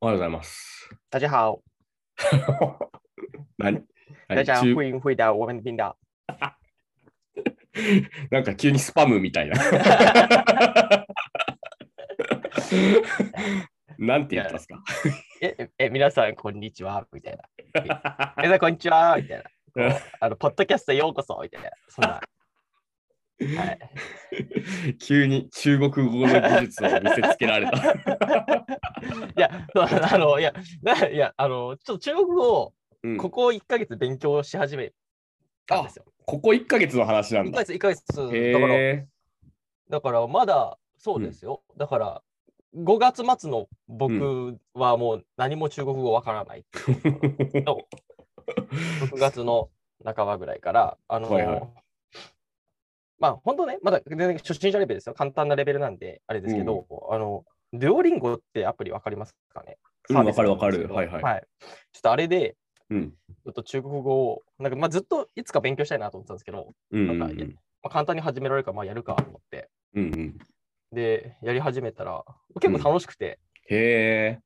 おはようございます。大家好，何？大家中欢迎回到我们的频道。なんか急にスパムみたいな。なんて言ったんですか？え、え、皆さん、こんにちは、みたいな。皆さん、こんにちは、みたいな。あの、ポッドキャストへようこそ、みたいな。そんな。はい。急に中国語の技術を見せつけられた。いや、あの、いや、ないや、あの、ちょっと中国語をうんここ1ヶ月勉強し始めたんですよ。ここ1ヶ月の話なん1ヶだ。月、1ヶ月。だから、へだからまだ、そうですよ。だから、5月末の僕はもう何も中国語わからないっていう の6月の半ばぐらいから、あの、はいはいままあ本当ね、まだ全然初心者レベルですよ。簡単なレベルなんで、あれですけど、あの、デュオリンゴってアプリわかりますかね？うんかるわかるはいはいはい。ちょっとあれで、うん。ちょっと中国語を、なんかまあずっといつか勉強したいなと思ってたんですけど、うんうんなんかまあ、簡単に始められるから、まあやるかと思って、うんうん。で、やり始めたら、結構楽しくて、へえ。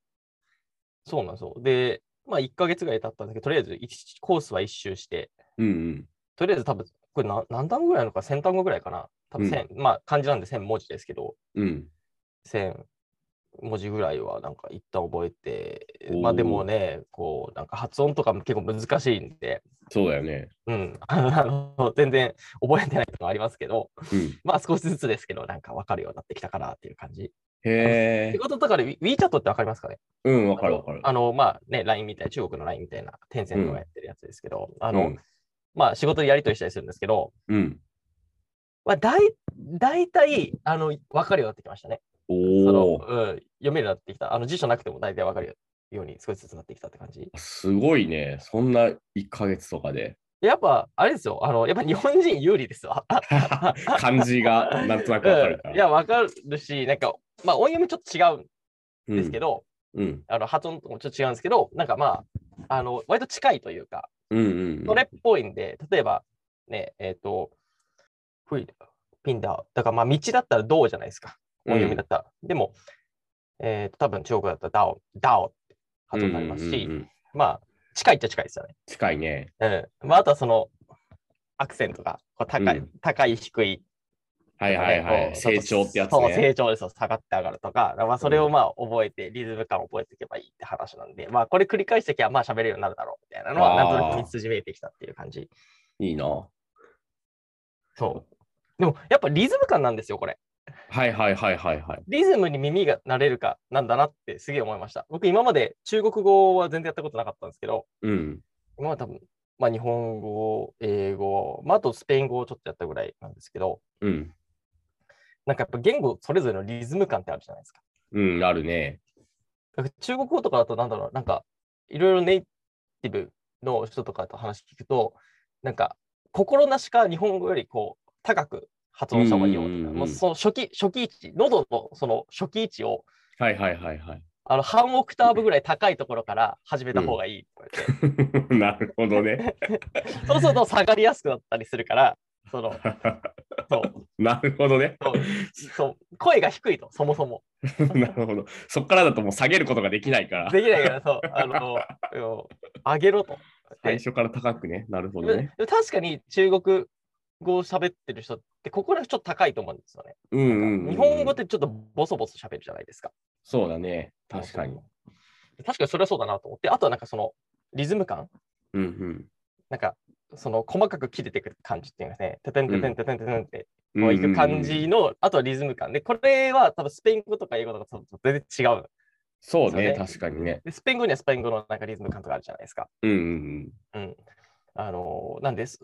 そうなんですよ。で、まあ1ヶ月ぐらい経ったんですけど、とりあえず一コースは一周して、うんうん。とりあえず多分、これ何何単語ぐらいなのか、1000単語ぐらいかな？多分1000、まあ漢字なんで1000文字ですけど、うん。1000文字ぐらいはなんか一旦覚えて、まあでもね、こう、なんか発音とかも結構難しいんで、そうだよね。うん、あの全然覚えてないのもありますけど、うん。まあ少しずつですけど、なんか分かるようになってきたかなっていう感じ。へえ仕。事とかで WeChat って分かりますかね？うん、わかるわかる。あの、まあね、LINE みたいな、中国の LINE みたいな、テンセントがやってるやつですけど、あの、うんまあ仕事でやり取りしたりするんですけど、うん。まあ大大体、あの、分かるようになってきましたね。そおの、お。うん、読めるようになってきた。あの、辞書なくても大体分かるように少しずつなってきたって感じ。すごいね。そんな1ヶ月とかで。やっぱ、あれですよ。あの、やっぱ日本人有利ですよ。漢字がなんとなくわかるから。うんいや、分かるし、なんか、まあ音読みちょっと違うんですけど、うん。あの発音とかもちょっと違うんですけど、なんかまあ、あの、割と近いというか、うんうんうん。それっぽいんで、例えば、ね、えっ、と、フイピンダー。だからまあ道だったら道じゃないですか。音読みだったら。でも、えー、多分中国だったらダオ、ダオって発音になりますし、うんうんうんまあ、近いっちゃ近いですよね。近いね。うん。まあ、あとはその、アクセントが高い、うん高い、低い、はいはいはい。成長ってやつそう、ね。成長ですよ。下がって上がるとか、まあ、それをまあ覚えて、リズム感を覚えていけばいいって話なんで、まあ、これ繰り返していけば、まあ、喋れるようになるだろうみたいなのは、なんとなく道筋見えてきたっていう感じ。いいな。そう。でも、やっぱリズム感なんですよ、これ。はいはいはいはいはい。リズムに耳が慣れるかなんだなってすげえ思いました。僕、今まで中国語は全然やったことなかったんですけど、うん。今は多分、まあ、日本語、英語、まあ、あとスペイン語をちょっとやったぐらいなんですけど、うん。なんかやっぱ言語それぞれのリズム感ってあるじゃないですか。うん、あるね。中国語とかだと、なんだろう、なんか、いろいろネイティブの人とかと話聞くと、なんか、心なしか日本語よりこう、高く発音した方がいいよとか。うんうんうんうんもうその初期、初期位置、喉のその初期位置を、はいはいはいはい。あの、半オクターブぐらい高いところから始めた方がいいって言われて、なるほどね。そうすると下がりやすくなったりするから、その、そう、なるほどね。そう声が低いと、そもそも。なるほど。そこからだともう下げることができないから。できないから、そう、あの、うん上げろと。最初から高くね。なるほどでね。確かに中国語を喋ってる人って、ここらちょっと高いと思うんですよね。うんうんうん。日本語ってちょっとボソボソ喋るじゃないですか。そうだね。確かに。確かにそれはそうだなと思って、あとはなんかそのリズム感、うんうん。なんかその細かく切れていく感じっていうかね、ててんててんててんててんってこういく感じの、あとはリズム感で、これは多分スペイン語とか英語とかと全然違う。そうね、そうね確かにね。でスペイン語にはスペイン語のなんかリズム感とかあるじゃないですか。うんうんうん。あのーなんです。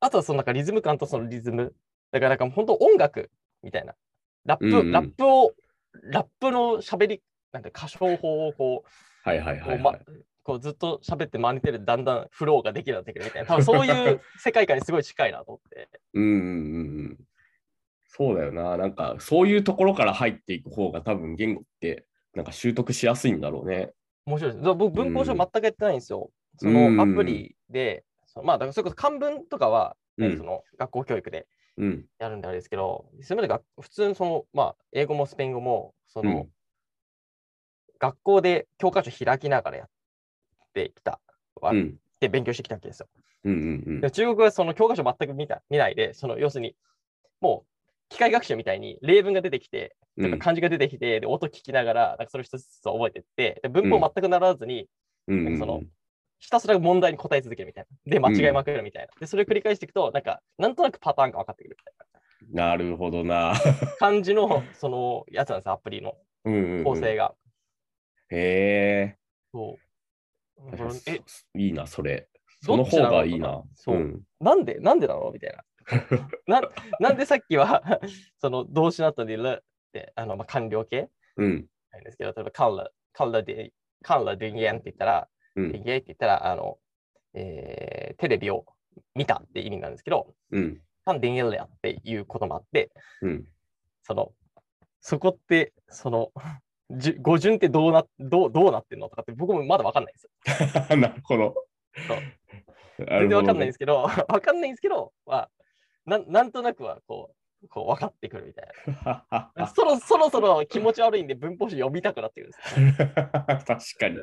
あとはそのなんかリズム感とそのリズム。だからなんか本当音楽みたいな。ラップ、うんうんラップを、ラップの喋り、なんて歌唱法をこう、はいはいはい。こうずっと喋って真似てるとだんだんフローができるようになってくるみたいな。多分 そういう世界観にすごい近いなと思って。うんうんうんうん。そうだよな。なんか、そういうところから入っていく方が多分言語って、なんか習得しやすいんだろうね。面白いです。僕、文法書うん全くやってないんですよ。そうんのアプリで、そのまあ、だからそれこそ漢文とかは、ねうんその学校教育でうん。やるんであれですけど、それまでが普通にその、まあ、英語もスペイン語も、その、うん学校で教科書開きながらやってきた、わうん。で勉強してきたわけですよ。うんうんで中国はその教科書全く見た見ないで、その要するに、もう機械学習みたいに例文が出てきて、うん。なんか漢字が出てきて、で音聞きながら、なんかそれ一つずつ覚えてって、で文法全く習わずに、うんそのひたすら問題に答え続けるみたいな。で、間違いまくるみたいな。で、それを繰り返していくと、なんか、なんとなくパターンが分かってくるみたいなるほどな。な感じの、そのやつなんですよ、アプリのうんうんうん構成が。へえ。そう。え、いいな、それ。その方がいいな。そううんなんでなんでなのみたいな。ななんでさっきは、その動詞の後にルって、あの、まあ、完了形？うん。なんですけど、例えば、カンラ、カンラで、カンラでんげんって言ったら、うんでんげんって言ったら、あの、えーテレビを見たって意味なんですけど、うん。カンでんげんれやっていうこともあって、うん。その、そこって、その、語順ってどうなどうどうなってんのとかって僕もまだわかんないんですよ。なるほど。全全然わかんないんですけど、わかんないんですけど、まあ、なんなんとなくはこう、こう分かってくるみたいな。そろそろそろ気持ち悪いんで文法書読みたくなってくるんですよ。確かに。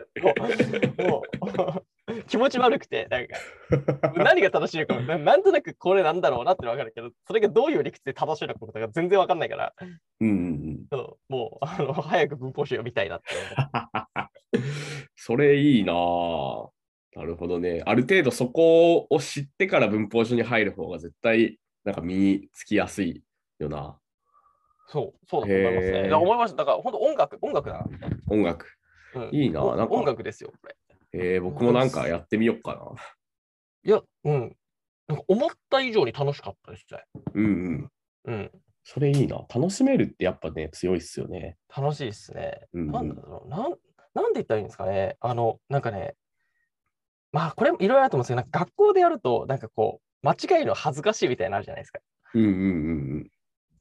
もうもう気持ち悪くて、なんか何が正しいのかな、なんとなくこれなんだろうなってわかるけど、それがどういう理屈で正しいのかとか全然わかんないから、うんうんそうもうあの早く文法書読みたいなって。それいいなぁなるほどね。ある程度そこを知ってから文法書に入る方が絶対なんか身につきやすいよな。そう、そうだと思いますね。思いました。だから本当音楽、音楽だな。音楽。うんいいなおなんか音楽ですよ、これ。えー、僕もなんかやってみようかな。いや、うん。なんか思った以上に楽しかったですね。うんうん。うん。それいいな。楽しめるってやっぱね、強いっすよね。楽しいですね。うんうんなんだろうなん、なんで言ったらいいんですかね。あの、なんかね、まあ、これもいろいろあると思うんですけど、なんか学校でやると、なんかこう、間違いの恥ずかしいみたいになるじゃないですか。うんうんうん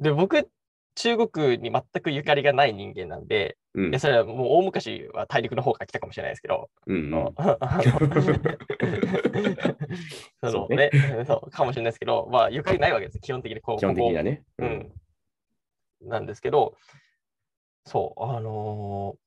で、僕、中国に全くゆかりがない人間なんで、うん。うんいや、それはもう大昔は大陸の方から来たかもしれないですけど、うんそ そうのね、そうかもしれないですけど、まあ、ゆかりないわけです、基本的にこう。基本的にはね。うん。なんですけど、そう、あのー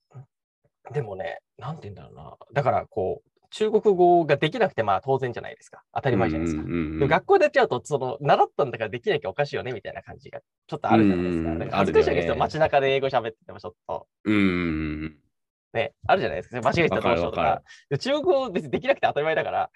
でもね、なんて言うんだろうな。だから、こう、中国語ができなくて、まあ当然じゃないですか。当たり前じゃないですか。うんうんうんでも学校でやっちゃうと、その、習ったんだからできなきゃおかしいよね、みたいな感じがちょっとあるじゃないですか。うんか恥ずかしいわけですよ。ね街中で英語喋っててもちょっと。うん。ね、あるじゃないですか。間違えたらどうしようとわかか。で中国語別にできなくて当たり前だから、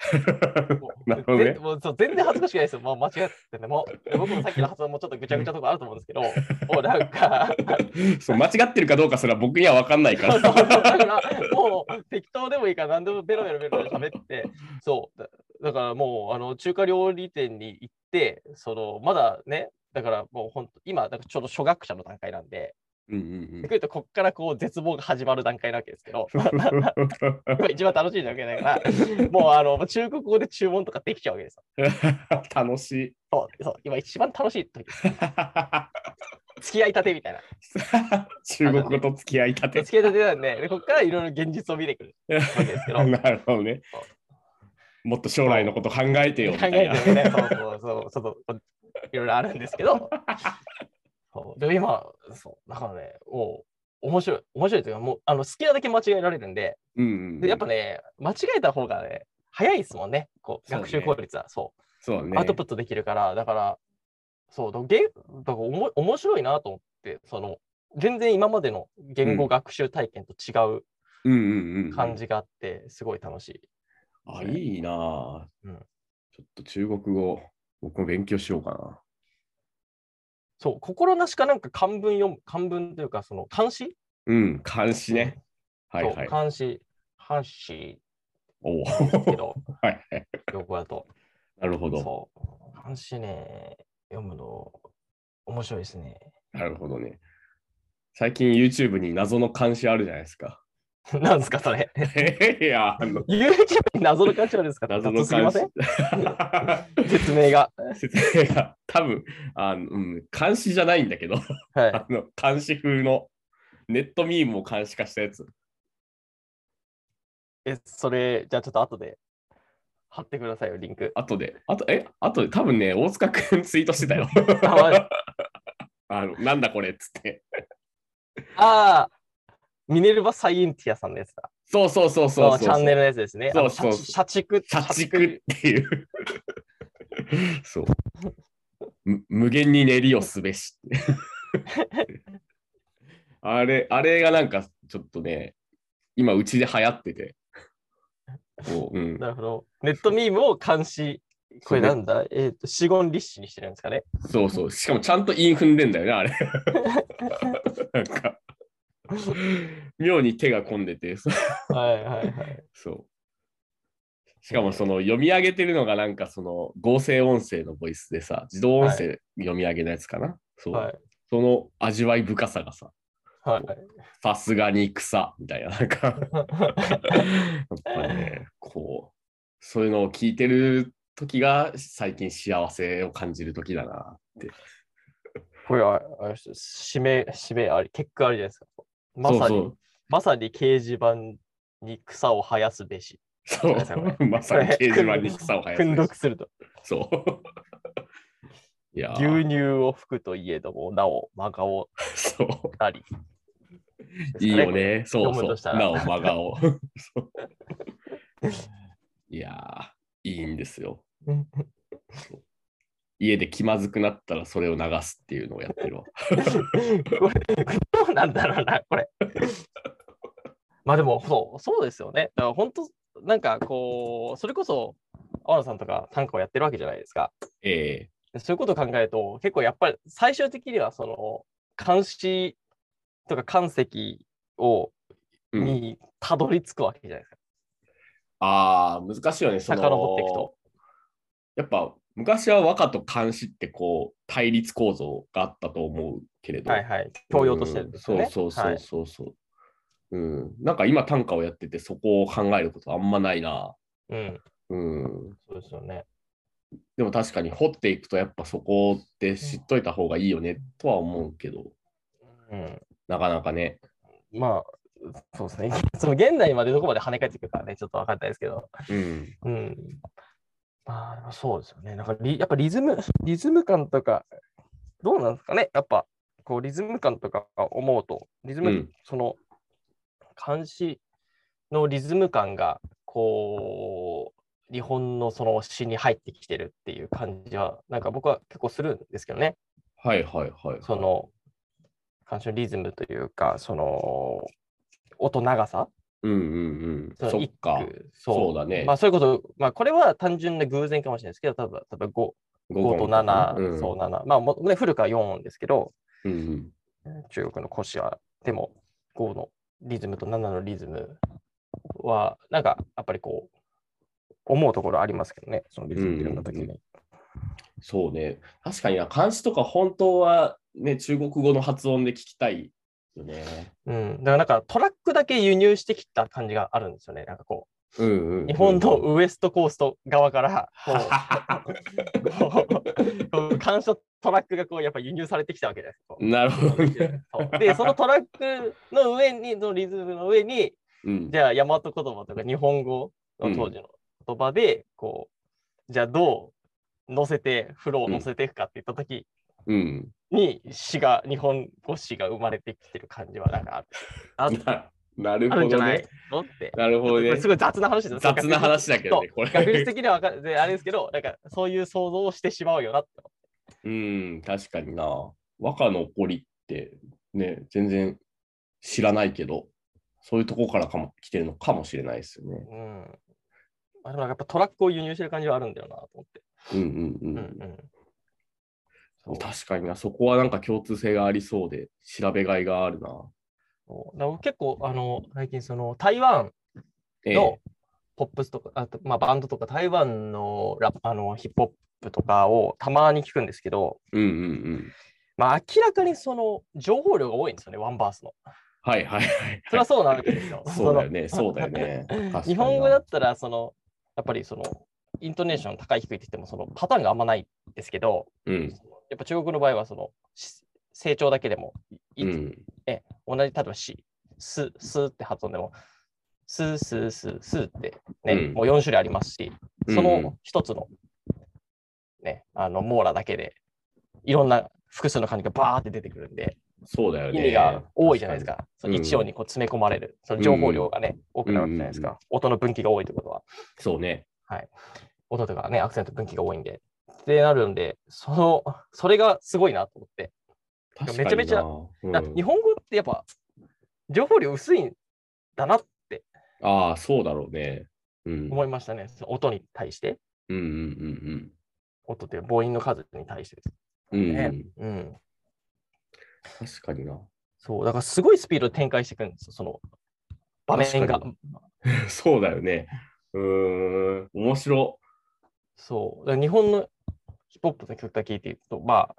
も うなるほどねぜもうそう全然恥ずかしくないですよ。もう間違ってても。で僕もさっきの発音もちょっとぐちゃぐちゃとこあると思うんですけど、もうなんか、そう間違ってるかどうかすら僕には分かんないかそうそうそうだら。からもう適当でもいいから何でもベロベロベロベロ喋って、そう。だだからもうあの中華料理店に行って、そのまだね、だからもう本当、今、だからちょうど初学者の段階なんで、うんうんでくるとこっからこう絶望が始まる段階なわけですけど、うん今一番楽しいわけだから、もうあの中国語で注文とかできちゃうわけですよ。楽しい。そうそう今一番楽しい時です。付き合いたてみたいな。中国語と付き合いたて。付き合いたてなんで、でここからいろいろ現実を見てくるわけですけど、なるほどね。もっと将来のこと考えてよみ考。えてね、そうそうそう、ちょっといろいろあるんですけど、そうで今、そう、だからね、もう面白い、面白いというか、もうあの好きなだけ間違えられるんで、うんうんでやっぱね、間違えた方がね、早いですもんね、こう学習効率は。そうそうね。アウトプットできるから、だから、そう、だゲだからおも面白いなと思って、その、全然今までの言語学習体験と違ううんうんうん。感。じがあって、すごい楽しい。あ、いいなぁうんちょっと中国語、僕も勉強しようかな。そう、心なしかなんか漢文読む、漢文というか、その漢詩？うん、監視ね。はいはい。漢詩、漢詩おお。けど、はいだと。なるほど。そう、漢詩ね、読むの面白いですね。なるほどね。最近 YouTube に謎の監視あるじゃないですか。なんですか、それ？いや、あの、YouTube に謎の漢詩あるんですか？謎の雑すぎません監視。説明が。説明が多分あの、うん、監視じゃないんだけど、はい。あの監視風のネットミームを監視化したやつ。え、それ、じゃあちょっと後で貼ってくださいよ、リンク。後で、あと、え、後で多分ね、大塚くん ツイートしてたよ。あ のなんだこれっつって。あミネルヴァ・サイエンティアさんのやつだ。そうそうそうそうそう。チャンネルのやつですね。そうそう社畜。社畜っていう。そう。む無限に練りをすべし。あれ、あれがなんかちょっとね、今うちで流行ってて。こううん、なるほど。ネットミームを監視。これなんだ？えっ、と、死言立志にしてるんですかね？そうそう。しかもちゃんと韻踏んでんだよね、あれ。なんか、妙に手が込んでて、はいはいはい。そう。しかもその読み上げてるのがなんかその合成音声のボイスでさ、自動音声読み上げのやつかな？そう。はい。その味わい深さがさ、はい。さすがに草みたいな、なんか、やっぱね、こう、そういうのを聞いてる時が最近幸せを感じる時だなって。これは、あれです指名、指名あり、結果ありじゃないですか。まさに、そうそう。まさに掲示板に草を生やすべし。そうまさに掲示板に草を生やす訓読すると。そう。いやー、牛乳を吹くといえども、なお、真顔そう。なり。いいよね。そうそうなお真顔。そういやー、いいんですよ。家で気まずくなったらそれを流すっていうのをやってるわ。どうなんだろうな、これ。まあでも、そう、そうですよね。だから本当、なんかこう、それこそ、青野さんとか短歌をやってるわけじゃないですか。えでそういうことを考えると、結構やっぱり最終的には、その、監視とか関石を、えうんにたどり着くわけじゃないですか。ああ、難しいよね。その遡っていくと。やっぱ昔は和歌と漢詩ってこう対立構造があったと思うけれど。はいはい。教養としてるんですよね。うんそうそうはいそうそう。うん、なんか今短歌をやっててそこを考えることあんまないな。うん。うん、そうですよね。でも確かに掘っていくとやっぱそこって知っといた方がいいよねとは思うけど、うん。なかなかね。まあ、そうですね。その現代までどこまで跳ね返ってくるかね、ちょっと分かんないですけど。うん。うん。まあ、そうですよね。なんかリ、やっぱリズム、リズム感とか、どうなんですかね。やっぱ、こう、リズム感とか思うと、リズム、うんその、漢詩のリズム感が、こう、日本のその詩に入ってきてるっていう感じは、なんか僕は結構するんですけどね。はいはいはい。その、漢詩のリズムというか、その、音長さうんうんうん。そっか。句そうだねまあそういうこと、まあこれは単純な偶然かもしれないですけど、例えば例えば 5, 午5と7、そう7。まあもうね、古くは4音ですけど、うんうん。中国の古詩は、でも5のリズムと7のリズムは、なんかやっぱりこう、思うところありますけどね、そのリズムって読んだ時に。うんそうね。確かにな、漢詩とか本当はね、中国語の発音で聞きたいよね。うん、だからなんかトラックだけ輸入してきた感じがあるんですよね。なんかこうんうん、うう、ん。日本のウエストコースト側から、こう、こうトラックがこうやっぱ輸入されてきたわけです。こうなるほどで、そのトラックの上に、のリズムの上に、うんじゃあ、大和言葉とか日本語の当時の言葉で、こう、じゃあどう乗せて、フローを乗せていくかって言ったときうん。に、詩が、日本語詩が生まれてきてる感じはなんかあるあ ななるあるんじゃないほどね。のって。なるほどね。すごい雑な話ですよ雑な話だけどね、これ。学術的にはわかであれですけど、なんかそういう想像をしてしまうよなって。うん、確かにな。和歌の起こりってね、全然知らないけど、そういうとこからかも来てるのかもしれないですよね。うん。あでもやっぱトラックを輸入してる感じはあるんだよなと思って。うんうんうん。うん確かにな、そこはなんか共通性がありそうで、調べがいがあるな。結構、あの、最近その台湾ええのポップスとか、あとまあ、バンドとか台湾のラップあのヒップホップとかをたまに聞くんですけど、うんうんうん。まあ、明らかにその情報量が多いんですよね、ワンバースの。はいはいはい。それはそうなわけですよ。そうだよね、そそうだよね。日本語だったら、その、やっぱりその、イントネーション高い低いって言っても、そのパターンがあんまないんですけど、うん。やっぱ中国の場合は、その、し成長だけでも、いうん。え同じ、例えばし、す、すって発音でも、す、す、す、すってね、うんもう4種類ありますし、そうんの一つの、ね、あの、網羅だけで、いろんな複数の漢字がバーって出てくるんで、そうだよね。意味が多いじゃないですか。そのうん一音にこう詰め込まれる、その情報量がね、多くなるわけじゃないですか。音の分岐が多いってことは。そうね。音とかね、アクセント分岐が多いんで。ってなるんで、その、それがすごいなと思って。確かになめちゃめちゃうんだ日本語ってやっぱ、情報量薄いんだなってああ、そうだろうね。うん。思いましたね。その音に対して、うんうんうん音っていう母音の数に対してですうん。うん、ね。うん。確かにな。そう、だからすごいスピードで展開していくんですよ、その場面が確。そうだよね。うーん。面白。そう。日本のヒップホップの曲が聴いていると、まあ、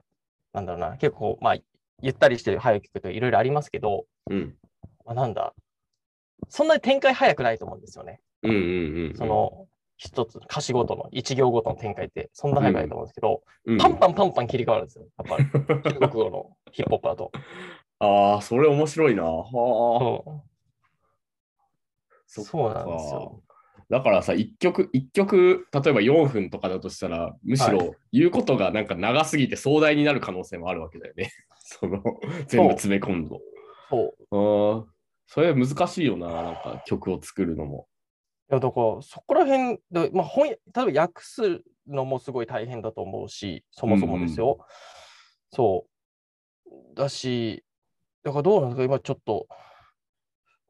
なんだろうな、結構、まあ、ゆったりしてる速い曲とかいろいろありますけど、うん。まあ、なんだ、そんなに展開速くないと思うんですよね。うんうんうん。そ、の、一つ、歌詞ごとの、一行ごとの展開って、そんな速くないと思うんですけど、うん、パンパンパンパン切り替わるんですよ。やっぱり、中国語のヒップホップだと。ああ、それ面白いな。はあ。そうなんですよ。だからさ、一曲、一曲、例えば4分とかだとしたら、むしはろ言うことがなんか長すぎて壮大になる可能性もあるわけだよね。その、全部詰め込むと。そう。ああ、それ難しいよな、なんか曲を作るのも。いやだからそこら辺で、まあ、翻例えば訳すのもすごい大変だと思うし、そもそもですよ。そう。だし、だからどうなんですか、今ちょっと、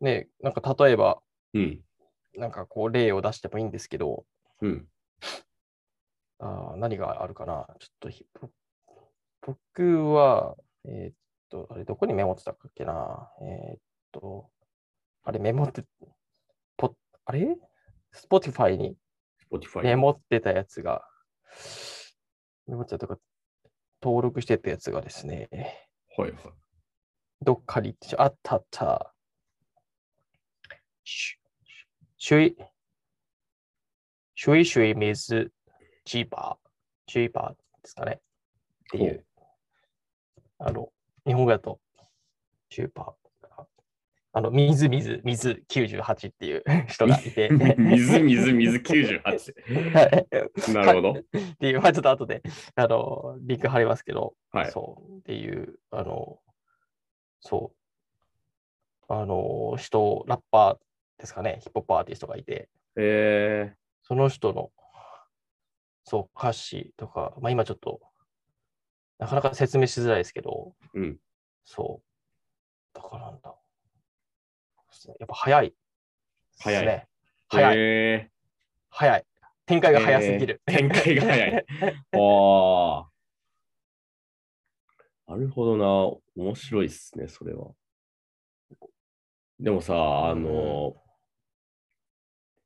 ね、なんか例えば、うん。なんかこう例を出してもいいんですけど、うん。あー何があるかな？ちょっと僕は、えーっと、あれどこにメモってたっけな？えーっと、あれメモって、ポあれ？?Spotify に Spotify。メモってたやつが、メモってたとか、登録してたやつがですね、はいはい。どっかにあったあった。ししゅい、しゅいしゅい水、チーパー、チーパーですかね。っていう、あの、日本語だと、チーパー。あの、水、水、水98っていう 人がいて。水、水、水98。はいなるほど。っていう、まあ、ちょっと後で、あの、リンク貼りますけど、はい。そう、っていう、あの、そう、あの、人、ラッパーですかね、ヒップホップアーティストがいて、えその人の、そう、歌詞とか、まあ今ちょっと、なかなか説明しづらいですけど、ー、うん。そう、だからなんだ。やっぱ早い、早いね。早い、え早い。展開が早すぎる。えー展開が早い。ー、ああ。なるほどな。面白いっすね、それは。でもさ、あの、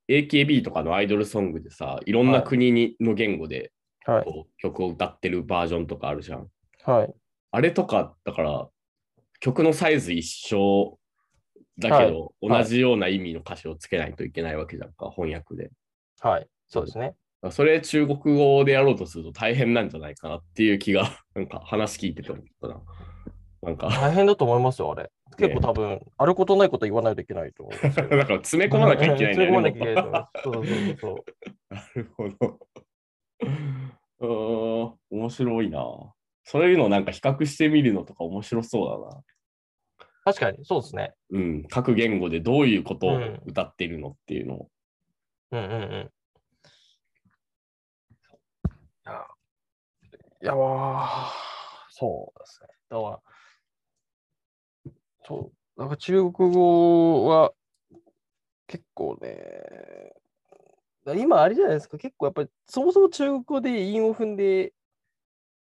AKB とかのアイドルソングでさ、いろんな国にの言語ではい。曲を歌ってるバージョンとかあるじゃん。はい。あれとか、だから、曲のサイズ一緒だけど、はい同じような意味の歌詞をつけないといけないわけじゃんか、翻訳で。はい。そうですね。それ中国語でやろうとすると大変なんじゃないかなっていう気が、なんか話聞いてて思ったな。なんか、大変だと思いますよ、あれ。結構多分、あることないこと言わないといけないと思いますよ。だから詰め込まなきゃいけないんだよね。詰め込まなきゃいけないと思います。そうそうそうなるほど。うーん、面白いな。そういうのなんか比較してみるのとか面白そうだな。確かに、そうですね。うん、各言語でどういうことをうん歌っているのっていうのを。うんうんうん。いや、いやわーそうですね。だから、そう、なんか中国語は結構ね、だ今あれじゃないですか、結構やっぱりそもそも中国語で韻を踏んで、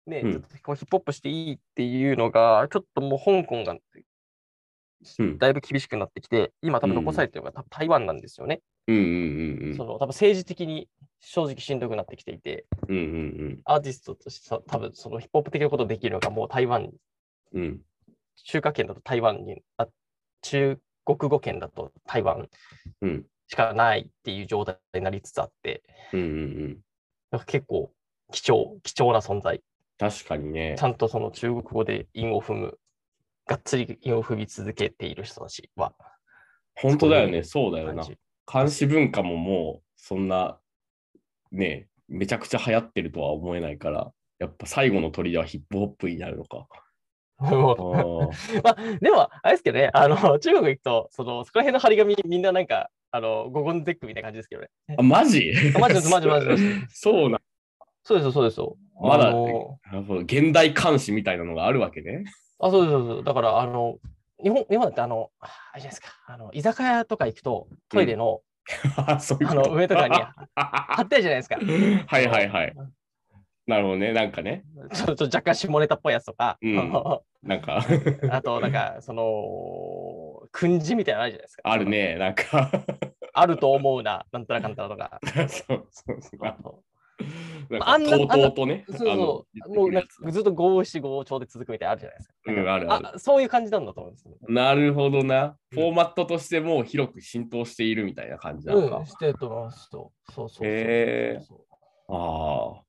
ね、うんちょっとヒップホップしていいっていうのが、ちょっともう香港がうんだいぶ厳しくなってきて、今多分残されてるのが多分台湾なんですよね。多分政治的に正直しんどくなってきていて、アーティストとしてさ多分そのヒップホップ的なことできるのがもう台湾、うんうん。中華圏だと台湾に、あ中国語圏だと台湾うん。しかないっていう状態になりつつあって、なんか結構貴重、貴重な存在。確かにね。ち。ゃんとその中国語で韻を踏む、がっつり韻を踏み続けている人たちは本当だよね。そうだよな。監視文化ももうそんなねめちゃくちゃ流行ってるとは思えないから、やっぱ最後の砦はヒップホップになるのか。まあ、でも、あれですけどね、あの、中国行くと、その、そこら辺の張り紙、みんななんか、あの、ゴゴンテックみたいな感じですけどね。あ、マジ？あマジですマジマジ そうなんそうですよ、そうですよ。まだ現代監視みたいなのがあるわけね。あ、そうそうです。だから、あの、日本、日本だって、あの、ああれじゃないですか、あの、居酒屋とか行くと、トイレの、う いうあの、上とかに貼ってあるじゃないですか。はいはいはい。なるほどね。なんかね。ちょっと若干下ネタっぽいやつとか、うん なんかあと、なんか、その、訓示みたいなのあるじゃないですか。ある。ね。なんかあると思うな、なんたらかんたらとか。そうそうそう。あんなとうとうとね。そうそう、もうなんかずっと五七五調で続くみたいなのあるじゃないですか。うんあるあるあそういう感じなんだと思うんですよ。なるほどな。うんフォーマットとしてもう広く浸透しているみたいな感じなのか。うん、してると思います。そうそうそうそうへーそうああ。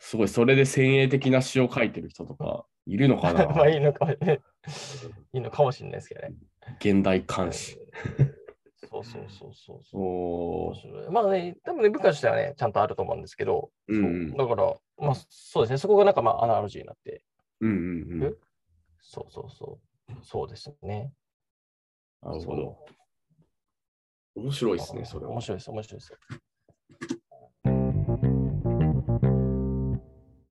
すごい、それで先鋭的な詩を書いてる人とかいるのかな まあいいのかいいのかもしれないですけどね。現代監視。そうそうそうそう面白い。まあね、多分ね、部下としてはね、ちゃんとあると思うんですけど、うんだから、まあそうですね、そこがなんかまあアナロジーになって、うんうんうん。そうそうそう、そうですね。なるほど。面白いですね、それは。面。白いです、面白いです。